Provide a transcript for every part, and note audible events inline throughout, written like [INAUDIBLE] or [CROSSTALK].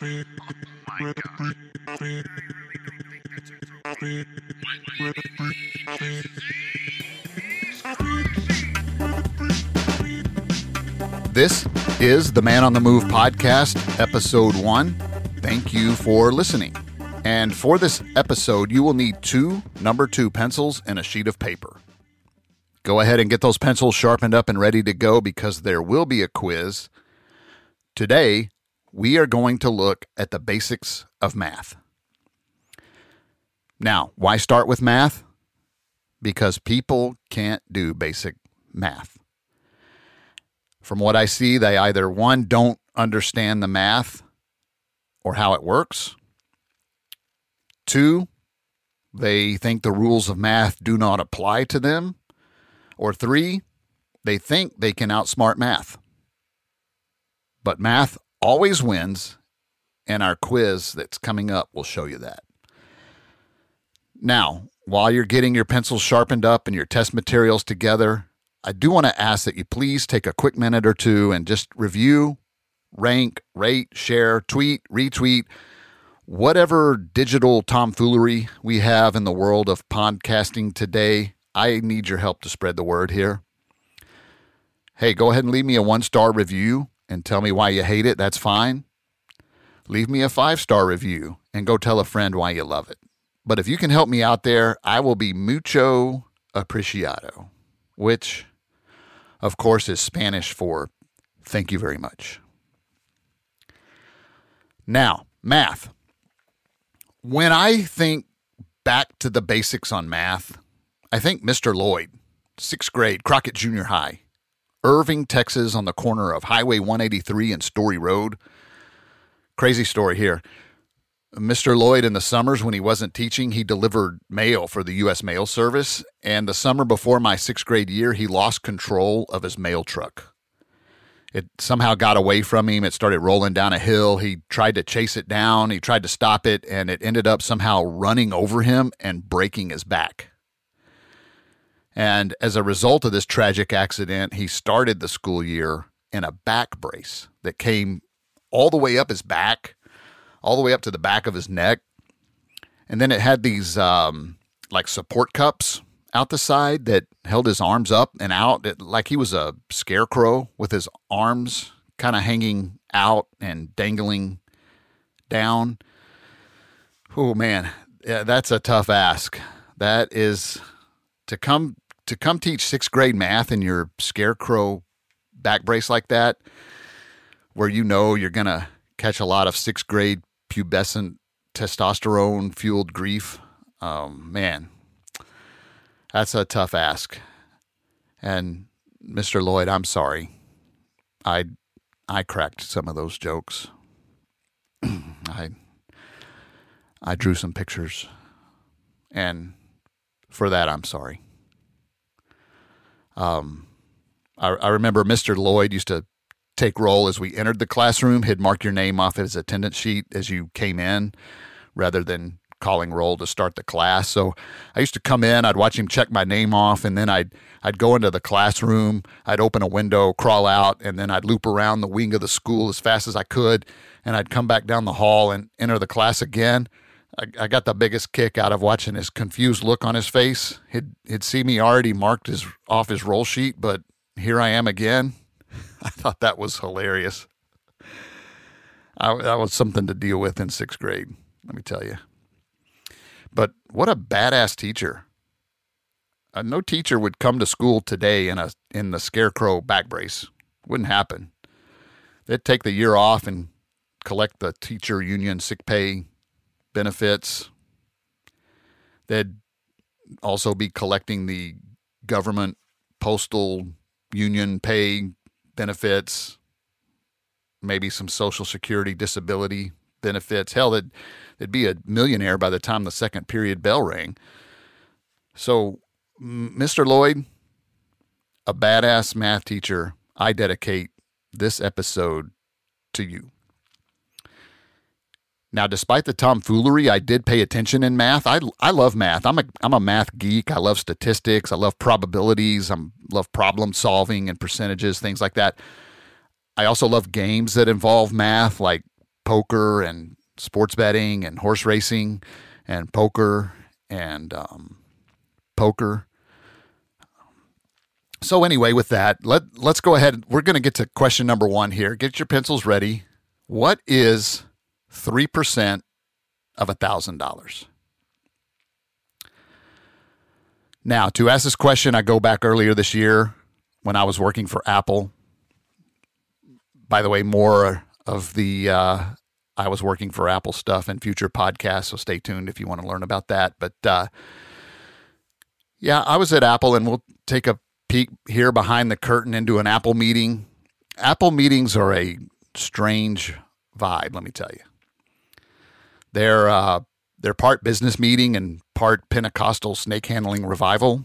This is the Man on the Move podcast, episode one. Thank you for listening. And for this episode, you will need two number two pencils and a sheet of paper. Go ahead and get those pencils sharpened up and ready to go because there will be a quiz. Today, we are going to look at the basics of math. Now, why start with math? Because people can't do basic math. From what I see, they either one, don't understand the math or how it works, two, they think the rules of math do not apply to them, or three, they think they can outsmart math. But math always wins, and our quiz that's coming up will show you that. Now, while you're getting your pencils sharpened up and your test materials together, I do want to ask that you please take a quick minute or two and just review, rank, rate, share, tweet, retweet, whatever digital tomfoolery we have in the world of podcasting today. I need your help to spread the word here. Hey, go ahead and leave me a one star review and tell me why you hate it. That's fine. Leave me a five star review and go tell a friend why you love it. But if you can help me out there, I will be mucho apreciado, which, of course, is Spanish for thank you very much. Now, math. When I think back to the basics on math, I think Mr. Lloyd, sixth grade, Crockett Junior High, Irving, Texas, on the corner of Highway 183 and Story Road. Crazy story here. Mr. Lloyd, in the summers when he wasn't teaching, he delivered mail for the U.S. Mail Service. And the summer before my sixth grade year, he lost control of his mail truck. It somehow got away from him. It started rolling down a hill. He tried to chase it down. He tried to stop it, and it ended up somehow running over him and breaking his back. And as a result of this tragic accident, he started the school year in a back brace that came all the way up his back, all the way up to the back of his neck. And then it had these um, like support cups out the side that held his arms up and out, it, like he was a scarecrow with his arms kind of hanging out and dangling down. Oh man, yeah, that's a tough ask. That is to come to come teach sixth grade math in your scarecrow back brace like that, where you know you're gonna catch a lot of sixth grade pubescent testosterone fueled grief. Um, man, that's a tough ask. And Mr. Lloyd, I'm sorry. I I cracked some of those jokes. [CLEARS THROAT] I I drew some pictures. And for that I'm sorry. Um I, I remember Mr. Lloyd used to take roll as we entered the classroom. He'd mark your name off his attendance sheet as you came in rather than calling roll to start the class. So I used to come in, I'd watch him check my name off, and then I'd I'd go into the classroom, I'd open a window, crawl out, and then I'd loop around the wing of the school as fast as I could, and I'd come back down the hall and enter the class again. I, I got the biggest kick out of watching his confused look on his face. He'd he'd see me already marked his off his roll sheet, but here I am again. [LAUGHS] I thought that was hilarious. I, that was something to deal with in sixth grade. Let me tell you. But what a badass teacher. Uh, no teacher would come to school today in a in the scarecrow back brace. Wouldn't happen. They'd take the year off and collect the teacher union sick pay benefits. They'd also be collecting the government postal union pay benefits, maybe some social security disability benefits. Hell, they'd, they'd be a millionaire by the time the second period bell rang. So, Mr. Lloyd, a badass math teacher, I dedicate this episode to you. Now, despite the tomfoolery, I did pay attention in math. I, I love math. I'm a, I'm a math geek. I love statistics. I love probabilities. I love problem solving and percentages, things like that. I also love games that involve math, like poker and sports betting and horse racing and poker and um, poker. So anyway, with that, let let's go ahead. We're going to get to question number one here. Get your pencils ready. What is three percent of a thousand dollars? Now, to ask this question, I go back earlier this year when I was working for Apple. By the way, more of the uh, I was working for Apple stuff in future podcasts, so stay tuned if you want to learn about that. But uh, yeah, I was at Apple, and we'll take a peek here behind the curtain into an Apple meeting. Apple meetings are a strange vibe, let me tell you. They're uh, they're part business meeting and part Pentecostal snake handling revival.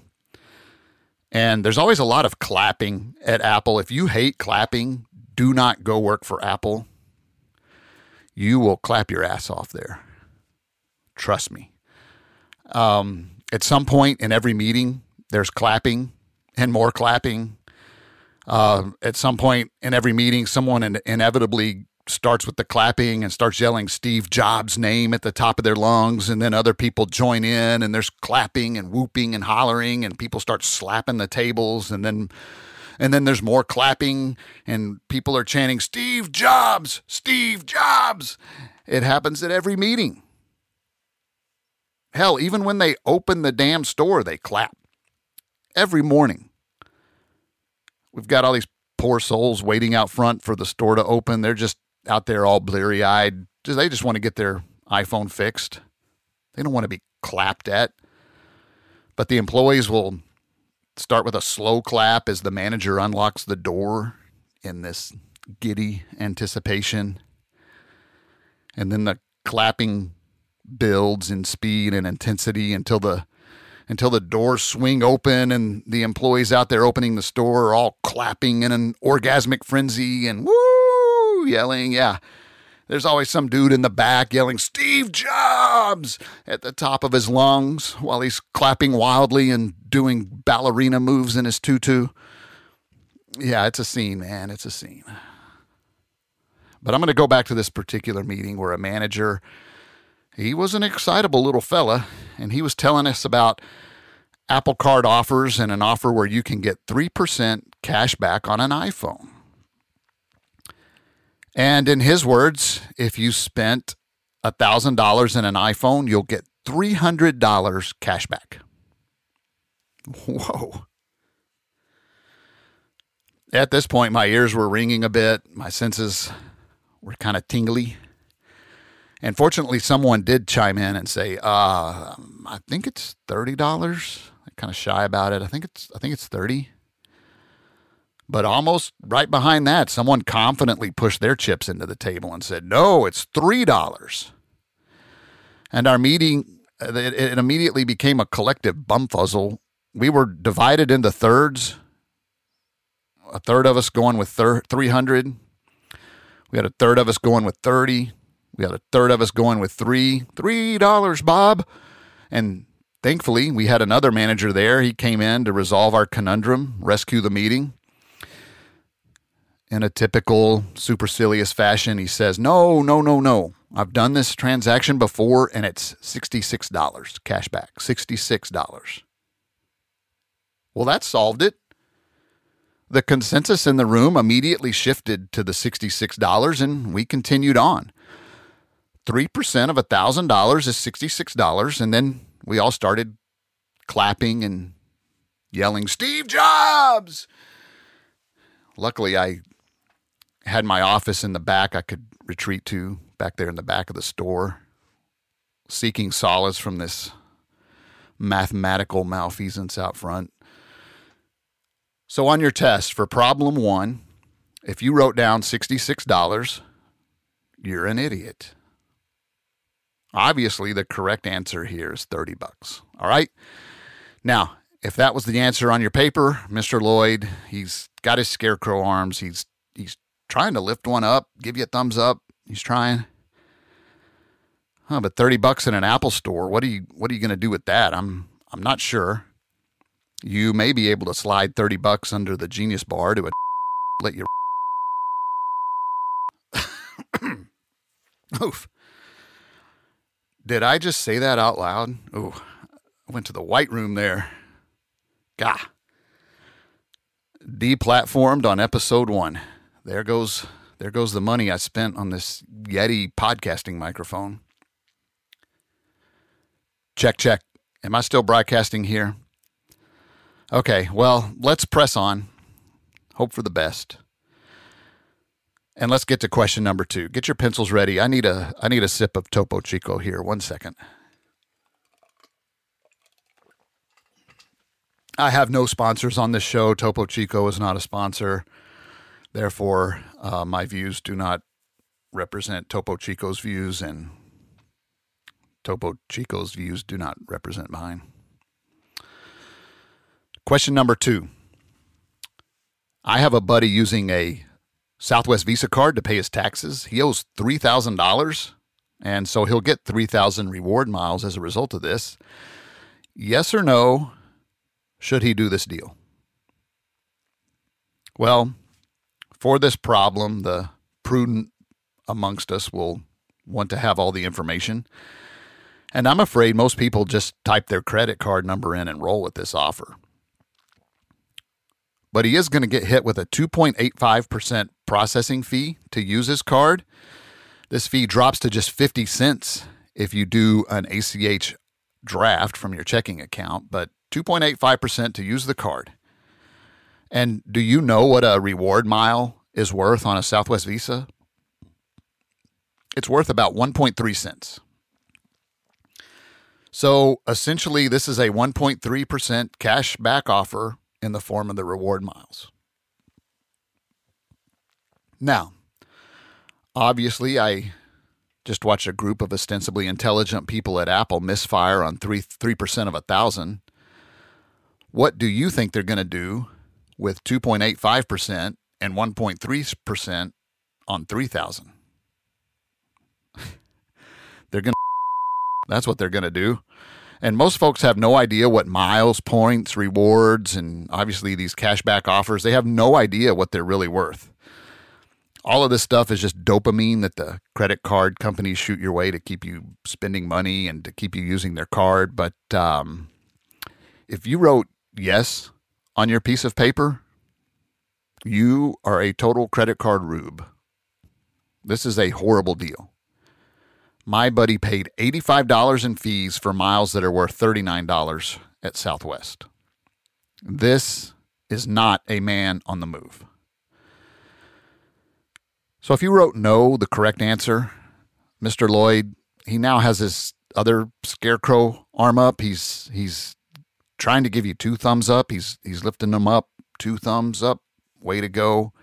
And there's always a lot of clapping at Apple. If you hate clapping, do not go work for Apple. You will clap your ass off there. Trust me. Um, at some point in every meeting, there's clapping and more clapping. Uh, at some point in every meeting, someone in- inevitably starts with the clapping and starts yelling Steve Jobs' name at the top of their lungs, and then other people join in, and there's clapping and whooping and hollering, and people start slapping the tables, and then and then there's more clapping, and people are chanting Steve Jobs, Steve Jobs. It happens at every meeting. Hell, even when they open the damn store, they clap every morning. We've got all these poor souls waiting out front for the store to open. They're just out there all bleary eyed. They just want to get their iPhone fixed. They don't want to be clapped at. But the employees will start with a slow clap as the manager unlocks the door in this giddy anticipation. And then the clapping builds in speed and intensity until the until the doors swing open and the employees out there opening the store are all clapping in an orgasmic frenzy and woo yelling. Yeah. There's always some dude in the back yelling, Steve Jobs, at the top of his lungs while he's clapping wildly and doing ballerina moves in his tutu. Yeah, it's a scene, man. It's a scene. But I'm going to go back to this particular meeting where a manager, he was an excitable little fella, and he was telling us about Apple Card offers and an offer where you can get 3% cash back on an iPhone. And in his words, if you spent $1,000 in an iPhone, you'll get $300 cash back. Whoa. At this point, my ears were ringing a bit. My senses were kind of tingly. And fortunately, someone did chime in and say, uh, I think it's $30. I'm kind of shy about it. I think it's I think it's 30. But almost right behind that, someone confidently pushed their chips into the table and said, No, it's $3. And our meeting, uh, it immediately became a collective bumfuzzle. We were divided into thirds. A third of us going with 300. We had a third of us going with 30. We had a third of us going with three. $3, Bob. And thankfully, we had another manager there. He came in to resolve our conundrum, rescue the meeting in a typical supercilious fashion, he says, No, no, no, no. I've done this transaction before and it's $66 cash back. $66. Well, that solved it. The consensus in the room immediately shifted to the $66 and we continued on. 3% of $1,000 is $66. And then we all started clapping and yelling, Steve Jobs! Luckily, I had my office in the back I could retreat to back there in the back of the store, seeking solace from this mathematical malfeasance out front. So, on your test for problem one, if you wrote down $66, you're an idiot. Obviously, the correct answer here is 30 bucks. All right. Now, if that was the answer on your paper, Mr. Lloyd, he's got his scarecrow arms. He's he's trying to lift one up, give you a thumbs up. He's trying. Huh, but 30 bucks in an Apple store, what are you what are you going to do with that? I'm I'm not sure. You may be able to slide 30 bucks under the Genius bar to a [LAUGHS] let you [LAUGHS] Oof. Did I just say that out loud? Ooh, I went to the white room there. Gah. Deplatformed on episode one. There goes there goes the money I spent on this Yeti podcasting microphone. Check, check. Am I still broadcasting here? Okay, well, let's press on. Hope for the best. And let's get to question number two. Get your pencils ready. I need a I need a sip of Topo Chico here. One second. I have no sponsors on this show. Topo Chico is not a sponsor. Therefore, uh, my views do not represent Topo Chico's views, and Topo Chico's views do not represent mine. Question number two. I have a buddy using a Southwest Visa card to pay his taxes. He owes $3,000, and so he'll get 3,000 reward miles as a result of this. Yes or no, should he do this deal? Well, for this problem, the prudent amongst us will want to have all the information. And I'm afraid most people just type their credit card number in and roll with this offer. But he is going to get hit with a 2.85% processing fee to use his card. This fee drops to just 50 cents if you do an ACH draft from your checking account, but 2.85% to use the card. And do you know what a reward mile is worth on a Southwest Visa? It's worth about 1.3 cents. So essentially, this is a 1.3% cash back offer in the form of the reward miles. Now, obviously, I just watched a group of ostensibly intelligent people at Apple misfire on 3 3% of a thousand. What do you think they're going to do with 2.85% and 1.3% on 3,000? [LAUGHS] they're going [LAUGHS] to that's what they're going to do. And most folks have no idea what miles, points, rewards, and obviously these cashback offers, they have no idea what they're really worth. All of this stuff is just dopamine that the credit card companies shoot your way to keep you spending money and to keep you using their card. But um, if you wrote yes on your piece of paper, you are a total credit card rube. This is a horrible deal my buddy paid $85 in fees for miles that are worth $39 at Southwest. This is not a man on the move. So if you wrote no, the correct answer, Mr. Lloyd, he now has his other scarecrow arm up. He's he's trying to give you two thumbs up. He's he's lifting them up, two thumbs up. Way to go.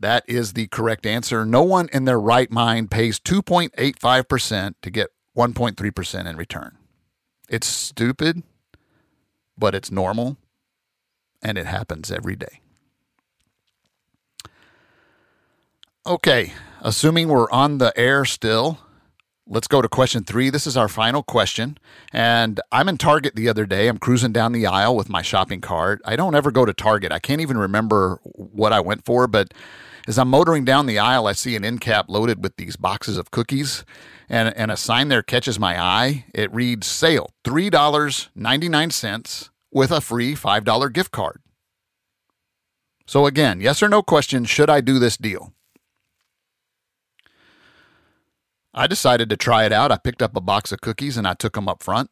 That is the correct answer. No one in their right mind pays 2.85% to get 1.3% in return. It's stupid, but it's normal, and it happens every day. Okay, assuming we're on the air still, let's go to question three. This is our final question. And I'm in Target the other day. I'm cruising down the aisle with my shopping cart. I don't ever go to Target. I can't even remember what I went for, but as I'm motoring down the aisle, I see an end cap loaded with these boxes of cookies, and, and a sign there catches my eye. It reads sale $3.99 with a free $5 gift card. So, again, yes or no question should I do this deal? I decided to try it out. I picked up a box of cookies and I took them up front.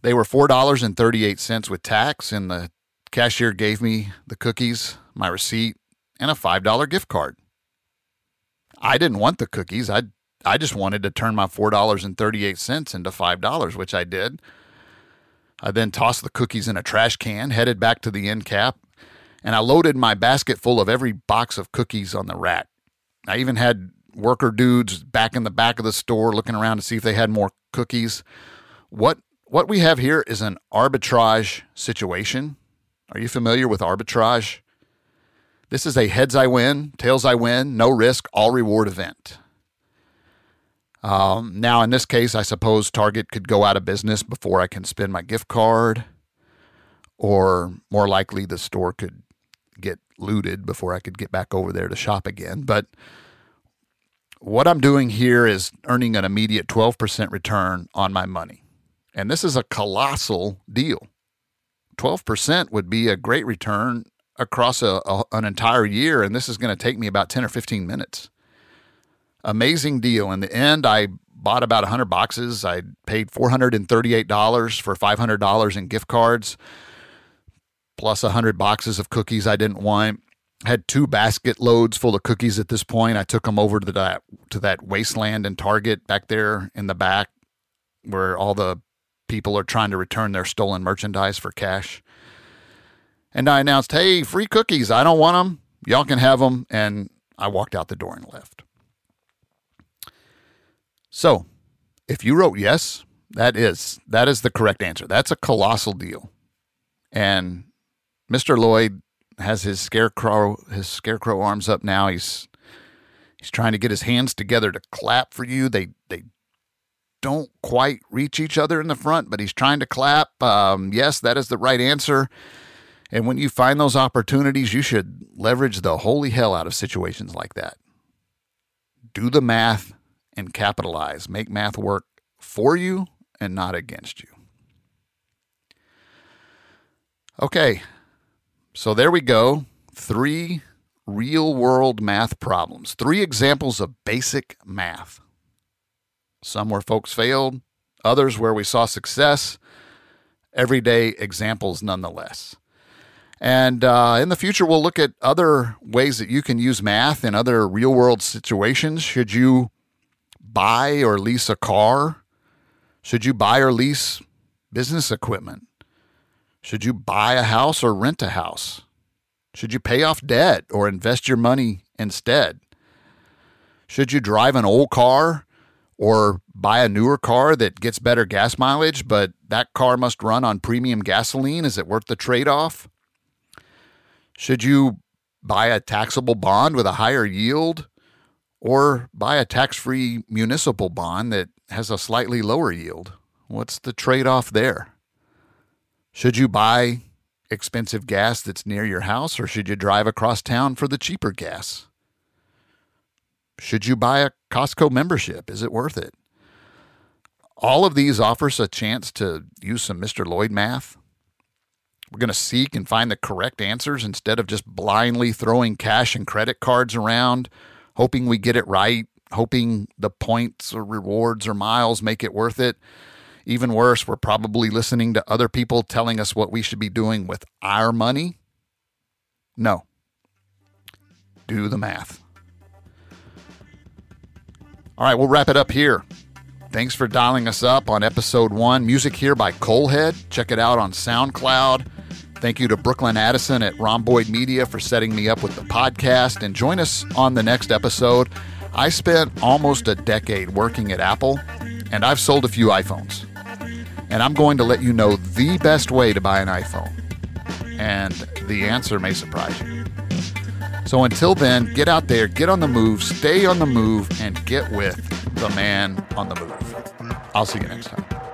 They were $4.38 with tax, and the cashier gave me the cookies, my receipt, and a $5 gift card. I didn't want the cookies. I I just wanted to turn my $4.38 into $5, which I did. I then tossed the cookies in a trash can, headed back to the end cap, and I loaded my basket full of every box of cookies on the rack. I even had worker dudes back in the back of the store looking around to see if they had more cookies. What what we have here is an arbitrage situation. Are you familiar with arbitrage? This is a heads I win, tails I win, no risk, all reward event. Um, now, in this case, I suppose Target could go out of business before I can spend my gift card, or more likely, the store could get looted before I could get back over there to shop again. But what I'm doing here is earning an immediate 12% return on my money. And this is a colossal deal. 12% would be a great return across a, a, an entire year, and this is going to take me about 10 or 15 minutes. Amazing deal. In the end, I bought about 100 boxes. I paid $438 for $500 in gift cards, plus 100 boxes of cookies I didn't want had two basket loads full of cookies at this point. I took them over to that to that wasteland and Target back there in the back where all the people are trying to return their stolen merchandise for cash. And I announced, "Hey, free cookies. I don't want them. Y'all can have them." And I walked out the door and left. So, if you wrote yes, that is that is the correct answer. That's a colossal deal. And Mr. Lloyd has his scarecrow his scarecrow arms up now. He's he's trying to get his hands together to clap for you. They they don't quite reach each other in the front, but he's trying to clap. Um, yes, that is the right answer. And when you find those opportunities, you should leverage the holy hell out of situations like that. Do the math and capitalize. Make math work for you and not against you. Okay, so there we go. Three real world math problems, three examples of basic math. Some where folks failed, others where we saw success, everyday examples nonetheless. And uh, in the future, we'll look at other ways that you can use math in other real world situations. Should you buy or lease a car? Should you buy or lease business equipment? Should you buy a house or rent a house? Should you pay off debt or invest your money instead? Should you drive an old car or buy a newer car that gets better gas mileage, but that car must run on premium gasoline? Is it worth the trade off? Should you buy a taxable bond with a higher yield or buy a tax free municipal bond that has a slightly lower yield? What's the trade off there? Should you buy expensive gas that's near your house or should you drive across town for the cheaper gas? Should you buy a Costco membership? Is it worth it? All of these offers a chance to use some Mr. Lloyd math. We're going to seek and find the correct answers instead of just blindly throwing cash and credit cards around, hoping we get it right, hoping the points or rewards or miles make it worth it. Even worse, we're probably listening to other people telling us what we should be doing with our money. No. Do the math. All right, we'll wrap it up here. Thanks for dialing us up on episode one. Music here by Coalhead. Check it out on SoundCloud. Thank you to Brooklyn Addison at Rhomboid Media for setting me up with the podcast. And join us on the next episode. I spent almost a decade working at Apple, and I've sold a few iPhones and I'm going to let you know the best way to buy an iPhone. And the answer may surprise you. So until then, get out there, get on the move, stay on the move, and get with the man on the move. I'll see you next time.